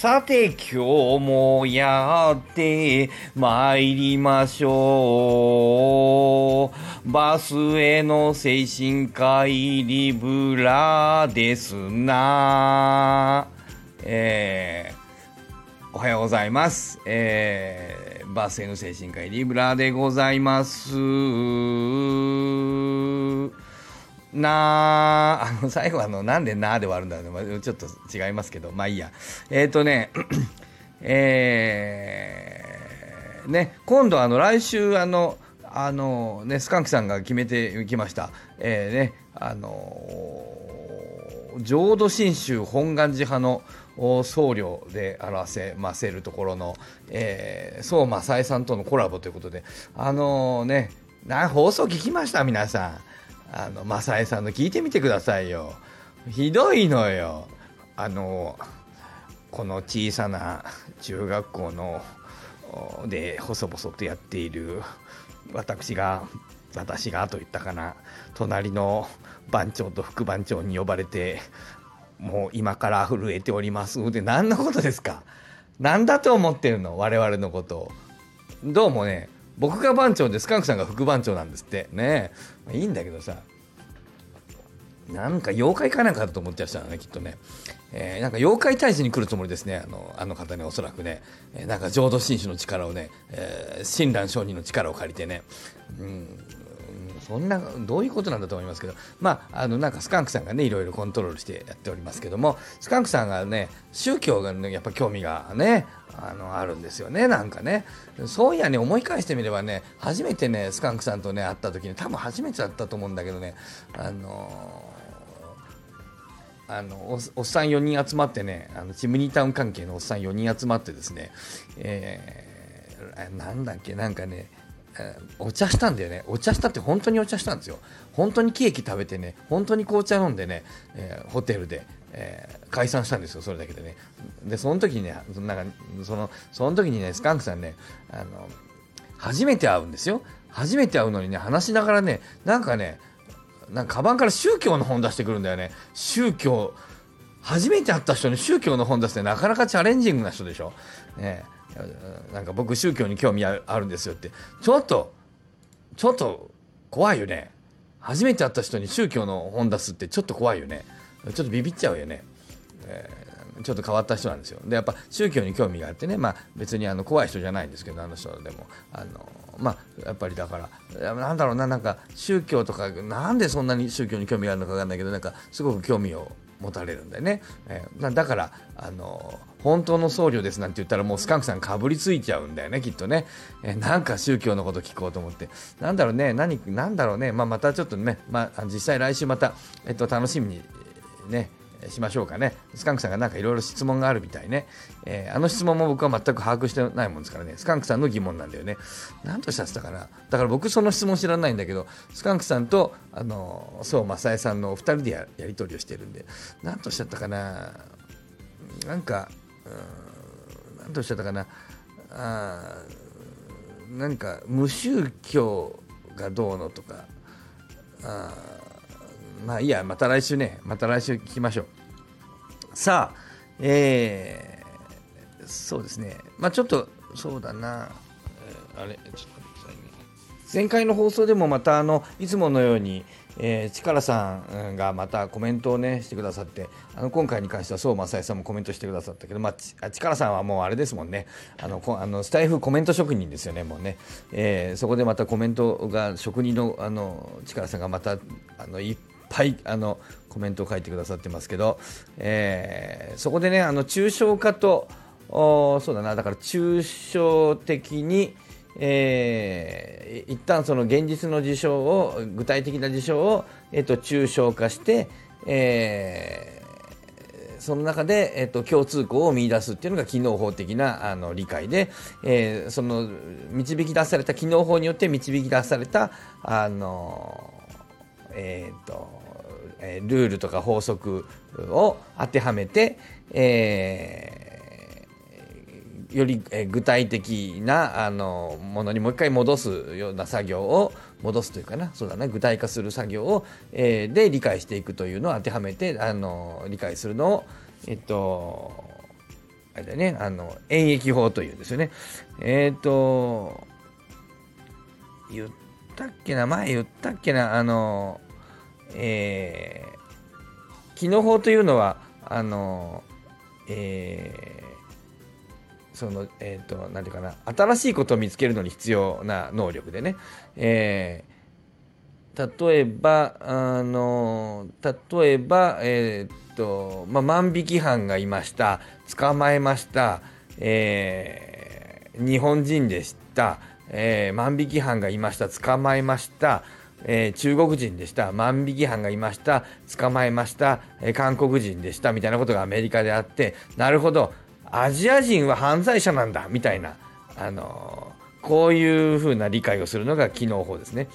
さて今日もやって参りましょう。バスへの精神科医リブラですな。えー、おはようございます。えー、バスへの精神科医リブラでございます。なあの 最後あのなんでなーで終わるんだろう、ね、ちょっと違いますけど。まあいいや。えっ、ー、とね えー、ね今度あの来週あのあのねスカンクさんが決めていきました。えー、ねあの浄土真宗本願寺派の僧侶で表せませるところの、えー、相馬さえさんとのコラボということで。あのー、ねな放送聞きました？皆さん。あの正江さんの聞いてみてくださいよ。ひどいのよ。あのこの小さな中学校ので細々とやっている私が私がと言ったかな。隣の番長と副番長に呼ばれてもう今から震えております。って何のことですか？何だと思ってるの？我々のこと。どうもね僕が番長でスカンクさんが副番長なんですって。ねまいいんだけどさ。なんか妖怪かなんかだと思ってらっしゃるねきっとね、えー、なんか妖怪退治に来るつもりですね。あのあの方ねおそらくね、えー、なんか浄土真宗の力をね、えー、親鸞上人の力を借りてね、うん。そんなどういうことなんだと思いますけどまああのなんかスカンクさんがねいろいろコントロールしてやっておりますけどもスカンクさんがね宗教が、ね、やっぱ興味がねあのあるんですよねなんかね。そういやね思い返してみればね初めてねスカンクさんとね会った時に多分初めてだったと思うんだけどねあのあのおっさん4人集まってねあのチムニータウン関係のおっさん4人集まってですね、えー、なんだっけなんかねお茶したんだよね。お茶したって本当にお茶したんですよ。本当にケーキ食べてね本当に紅茶飲んでね、えー、ホテルで、えー、解散したんですよそれだけでね。でその時にねなんかそのその時にねスカンクさんねあの初めて会うんですよ。初めて会うのにね話しながらねなんかねなんかカバンから宗教の本出してくるんだよね。宗教初めて会った人に宗教の本出すってなかなかチャレンジングな人でしょ、ね、なんか僕宗教に興味あるんですよって。ちょっとちょっと怖いよね。初めて会った人に宗教の本出すってちょっと怖いよね。ちょっとビビっちゃうよね、えー、ちょっと変わった人なんですよ。でやっぱ宗教に興味があってね。まあ別にあの怖い人じゃないんですけどあの人でも。あのまあやっぱりだからなんだろうななんか宗教とかなんでそんなに宗教に興味があるのか分かんないけどなんかすごく興味を持たれるんだよね、えー、だからあの本当の僧侶ですなんて言ったらもうスカンクさんかぶりついちゃうんだよねきっとね、えー、なんか宗教のこと聞こうと思って。なんだろうね何なんだろうね、まあ、またちょっとね、まあ、実際来週また、えっと、楽しみにねしましょうかね。スカンクさんがなんかいろいろ質問があるみたいね、えー、あの質問も僕は全く把握してないもんですからね。スカンクさんの疑問なんだよね。何としたってたかな。だから僕その質問知らないんだけど、スカンクさんと、あの、そう、正江さんのお二人でややり取りをしてるんで、何としちゃったかな。なんか、うん、何としちゃったかな。あ何か無宗教がどうのとか、あまあいいや、また来週ね、また来週聞きましょう。さあ、えー、そうですね、まあちょっと、そうだな、えー、あれ、ちょっと待ってくださいね。前回の放送でもまた、あの、いつものように、えー、力さんがまたコメントをねしてくださってあの今回に関しては相馬さえさんもコメントしてくださったけど、まあ、力さんはもうあれですもんね。あのこあのスタイフコメント職人ですよねもうね、えー、そこでまたコメントが職人のあの力さんがまたあのいっぱいあのコメントを書いてくださってますけど、えー、そこでねあの抽象化とそうだなだから抽象的に、えー、一旦その現実の事象を具体的な事象を、えーと、抽象化して、えー、その中で、えーと、共通項を見出すっていうのが機能法的なあの理解で、えー、その導き出された機能法によって導き出されたあのえーとえルールとか法則を当てはめて、えー、より具体的なあのものにもう一回戻すような作業を戻すというかなそうだね具体化する作業を、えー、で理解していくというのを当てはめてあの理解するのを、えっとあれだね、あの、演疫法というんですよね。えっ、と、言ったっけな、前言ったっけな、あの、えー、機能法というのは、あの、えー、その、えっ、ー、と、なんていうかな、新しいことを見つけるのに必要な能力でね、えー、例えば、あの、例えば、えっ、ー、と、まあ、万引き犯がいました、捕まえました、えー、日本人でした、えー、万引き犯がいました、捕まえました、えー、中国人でした、万引き犯がいました、捕まえました、えー、韓国人でしたみたいなことがアメリカであって、なるほど、アジア人は犯罪者なんだ。みたいな、あのー、こういうふうな理解をするのが機能法ですね。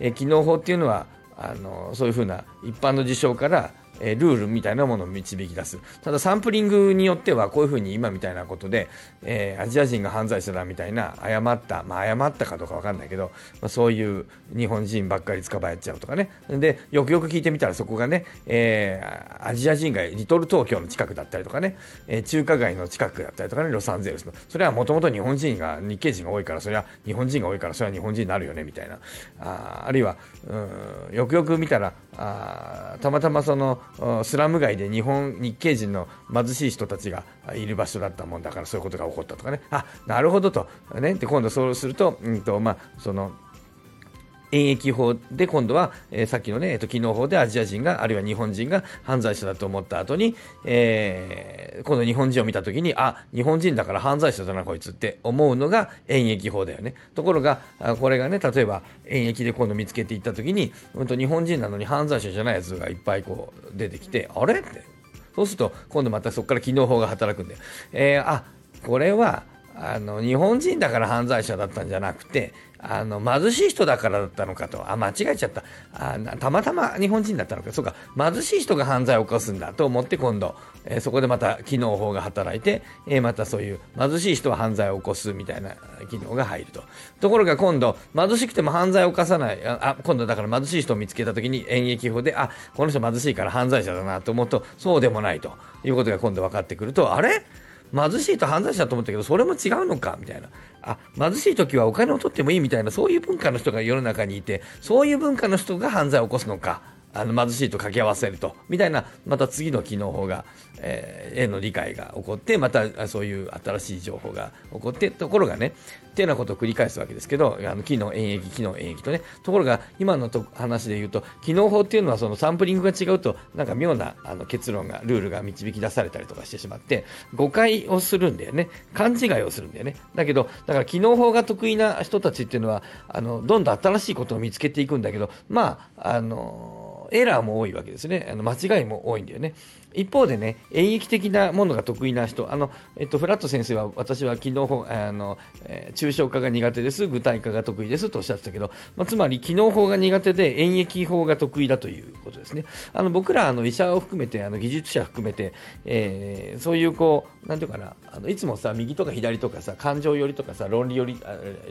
えー、機能法っていうのはあのそういうふうな一般の事象からえルールみたいなものを導き出す。ただサンプリングによってはこういうふうに今みたいなことで、えー、アジア人が犯罪者だみたいな誤ったまあ誤ったかどうか分かんないけど、まあ、そういう日本人ばっかり捕まえちゃうとかね。でよくよく聞いてみたらそこがね、えー、アジア人街リトル東京の近くだったりとかね、えー、中華街の近くだったりとかねロサンゼルスの。それはもともと日本人が日系人が多いからそれは日本人が多いからそれは日本人になるよねみたいな。ああるいはうんよくよく見たらあたまたまそのスラム街で日本日系人の貧しい人たちがいる場所だったもんだからそういうことが起こったとかね。あなるほどと、ね、で今度そうすると,、うんとまあ、その演疫法で今度は、えー、さっきのね、えーと、機能法でアジア人があるいは日本人が犯罪者だと思った後に、えー、今度日本人を見た時にあ日本人だから犯罪者だなこいつって思うのが演疫法だよね。ところがこれがね例えば演疫で今度見つけていった時に、うん、と日本人なのに犯罪者じゃないやつがいっぱいこう出てきてあれ？って。そうすると今度またそこから機能法が働くんで、えー、あこれはあの日本人だから犯罪者だったんじゃなくてあの貧しい人だからだったのかと。あ間違えちゃった。あたまたま日本人だったのか。そうか。貧しい人が犯罪を犯すんだと思って今度、えー、そこでまた機能法が働いて、えー、またそういう貧しい人は犯罪を起こすみたいな機能が入ると。ところが今度貧しくても犯罪を犯さないあ今度だから貧しい人を見つけた時に演疫法であこの人貧しいから犯罪者だなと思うとそうでもないということが今度分かってくるとあれ？貧しいと犯罪者だと思ったけど、それも違うのかみたいな。あ、貧しい時はお金を取ってもいいみたいな、そういう文化の人が世の中にいて、そういう文化の人が犯罪を起こすのか。あの貧しいと掛け合わせるとみたいなまた次の機能法が、えー、への理解が起こってまたそういう新しい情報が起こってところがねっていうようなことを繰り返すわけですけどあの機能演疫機能演疫とねところが今のと話で言うと機能法っていうのはそのサンプリングが違うとなんか妙なあの結論がルールが導き出されたりとかしてしまって誤解をするんだよね勘違いをするんだよねだけどだから機能法が得意な人たちっていうのはあのどんどん新しいことを見つけていくんだけどまああのエラーも多いわけですね。あの間違いも多いんだよね。一方でね、演疫的なものが得意な人、あの、えっと、フラット先生は、私は機能法、あの、えー、抽象化が苦手です、具体化が得意ですとおっしゃってたけど、まあ、つまり、機能法が苦手で、演疫法が得意だということですね。あの、僕ら、あの、医者を含めて、あの、技術者含めて、えー、そういう、こう、なんていうかな、あの、いつもさ、右とか左とかさ、感情寄りとかさ、論理寄り、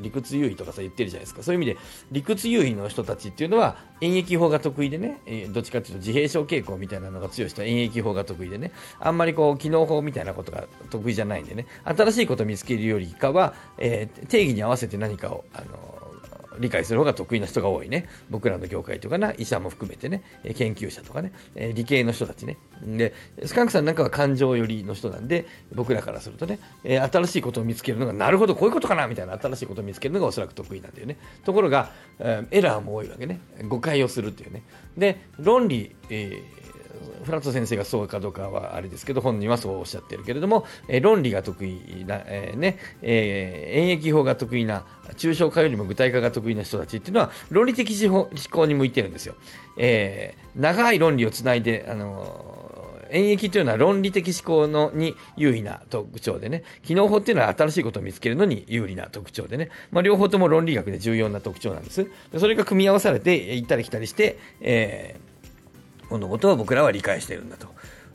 理屈優位とかさ、言ってるじゃないですか。そういう意味で、理屈優位の人たちっていうのは、演疫法が得意でね、えー、どっちかっていうと、自閉症傾向みたいなのが強い人は演疫法が得意でね、あんまりこう機能法みたいなことが得意じゃないんでね新しいことを見つけるよりかは、えー、定義に合わせて何かをあの理解する方が得意な人が多いね。僕らの業界とかな、医者も含めてね、研究者とかね、理系の人たちね。で、スカンクさんなんかは感情寄りの人なんで、僕らからするとね、新しいことを見つけるのが、なるほど、こういうことかなみたいな新しいことを見つけるのがおそらく得意なんだよね。ところが、エラーも多いわけね。誤解をするっていうね。で、論理、えーフラット先生がそうかどうかはあれですけど、本人はそうおっしゃってるけれども、えー、論理が得意な、えー、ね、えー、演疫法が得意な、抽象化よりも具体化が得意な人たちっていうのは、論理的思考に向いてるんですよ。えー、長い論理をつないで、あの演疫というのは論理的思考のに有利な特徴でね、機能法っていうのは新しいことを見つけるのに有利な特徴でね、まあ、両方とも論理学で重要な特徴なんです。それが組み合わされて行ったり来たりして、えーのことを僕らは理解しているんだと。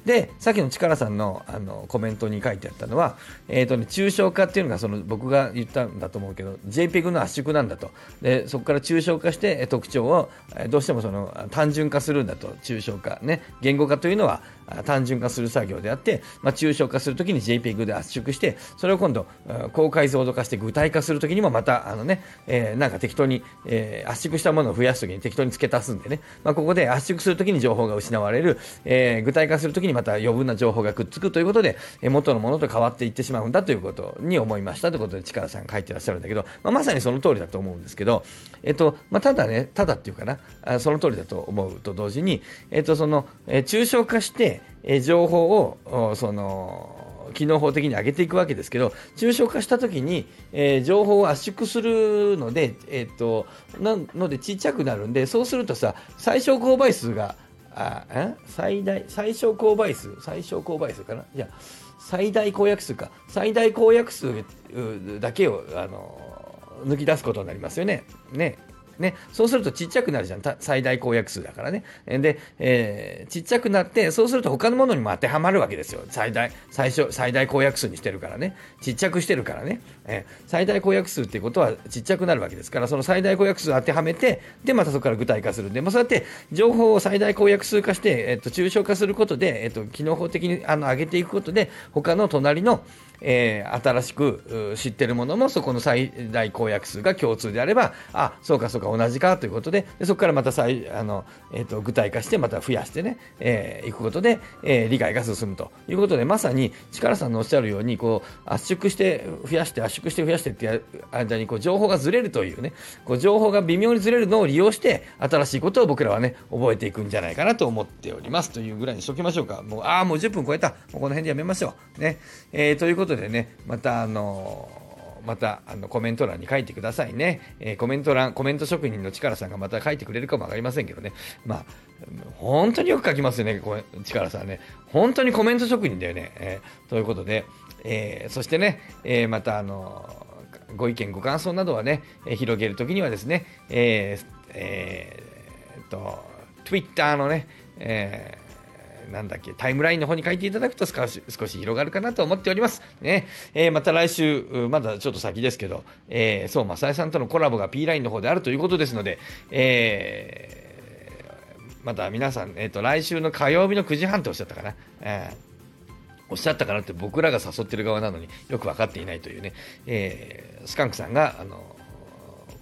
でさっきの力さんのあのコメントに書いてあったのは、えーとね、抽象化っていうのがその僕が言ったんだと思うけど JPEG の圧縮なんだと。でそこから抽象化して特徴をどうしてもその単純化するんだと。抽象化。ね。言語化というのは単純化する作業であって、まあ、抽象化するときに JPEG で圧縮してそれを今度高解像度化して具体化するときにもまたあのね、えー、なんか適当に、えー、圧縮したものを増やすときに適当に付け足すんでね、まあ、ここで圧縮するときに情報が失われる、えー、具体化するときにまた余分な情報がくっつくということで、え元のものと変わっていってしまうんだということに思いましたということで力さん書いてらっしゃるんだけど、まあ、まさにその通りだと思うんですけど、えっとまあ、ただねただっていうかなあその通りだと思うと同時に、えっとそのえ抽象化してえ情報をその機能法的に上げていくわけですけど抽象化した時に、えー、情報を圧縮するので、えー、っとなのでちっちゃくなるんでそうするとさ最小公倍数があ最大最小公倍数最小公倍数かな？いや最大公約数か。最大公約数だけをあの抜き出すことになりますよね。ね。ね、そうするとちっちゃくなるじゃん。最大公約数だからね。で、えー、ちっちゃくなって、そうすると他のものにも当てはまるわけですよ。最大、最初、最大公約数にしてるからね。ちっちゃくしてるからね。えー、最大公約数っていうことはちっちゃくなるわけですから、その最大公約数当てはめて、で、またそこから具体化するんで、まあ、そうやって情報を最大公約数化して、えっ、ー、と、抽象化することで、えっ、と、機能法的にあの上げていくことで、他の隣の、えー、新しく知ってるものもそこの最大公約数が共通であればあそうかそうか同じかということででそこからまた再あの、えーと、具体化してまた増やしてね、えー、いくことで、えー、理解が進むということでまさに力さんのおっしゃるようにこう圧縮して増やして圧縮して増やしてってや間にこう情報がずれるというねこう情報が微妙にずれるのを利用して新しいことを僕らはね覚えていくんじゃないかなと思っておりますというぐらいにしときましょうか。もうああもう10分超えた。もうこの辺でやめましょう。ね、えー、ということでねまたあのまたあのコメント欄に書いてくださいね、えー、コメント欄コメント職人の力さんがまた書いてくれるかも分かりませんけどね。まあ本当によく書きますよね力さんね。本当にコメント職人だよね、えー、ということで、えー、そしてね、えまたあのご意見ご感想などはね、え広げるときにはですねえ、えー、と Twitter のね、えーなんだっけ、タイムラインの方に書いていただくと少し少し広がるかなと思っております。ねえー、また来週、まだちょっと先ですけど、えー、そう、マサイさんとのコラボが P ラインの方であるということですので、えー、また皆さん、えーと、来週の火曜日の9時半とおっしゃったかな。えーおっしゃったかなって僕らが誘ってる側なのによく分かっていないというね、えー、スカンクさんが、あの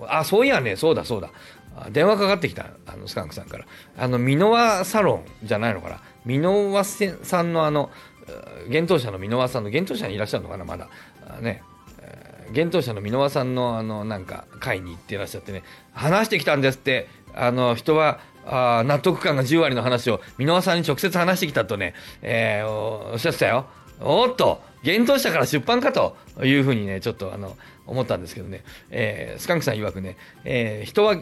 あ、そういやね、そうだそうだ、電話かかってきた、あのスカンクさんから、あの、箕輪サロンじゃないのかな、箕輪さんのあの幻冬舎の箕輪さんの幻冬舎にいらっしゃるのかなまだ。ね。幻冬舎の箕輪さんのあのなんか会に行ってらっしゃってね。話してきたんですって。あの人はあ納得感が10割の話を箕輪さんに直接話してきたとね、えー、おっしゃってたよ。おっと。幻冬舎から出版かというふうにねちょっとあの思ったんですけどね、えー、スカンクさん曰くね、えー、人は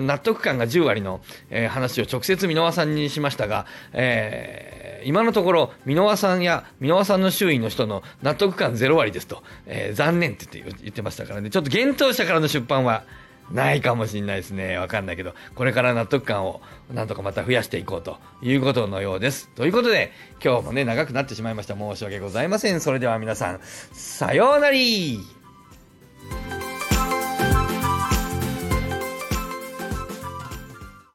納得感が10割の、えー、話を直接箕輪さんにしましたが、えー、今のところ箕輪さんや箕輪さんの周囲の人の納得感0割ですと、えー、残念って言って言ってましたからね。ちょっと幻冬舎からの出版はないかもしんないですね。わかんないけど、これから納得感をなんとかまた増やしていこうということのようです。ということで、今日もね、長くなってしまいました。申し訳ございません。それでは皆さん、さようなら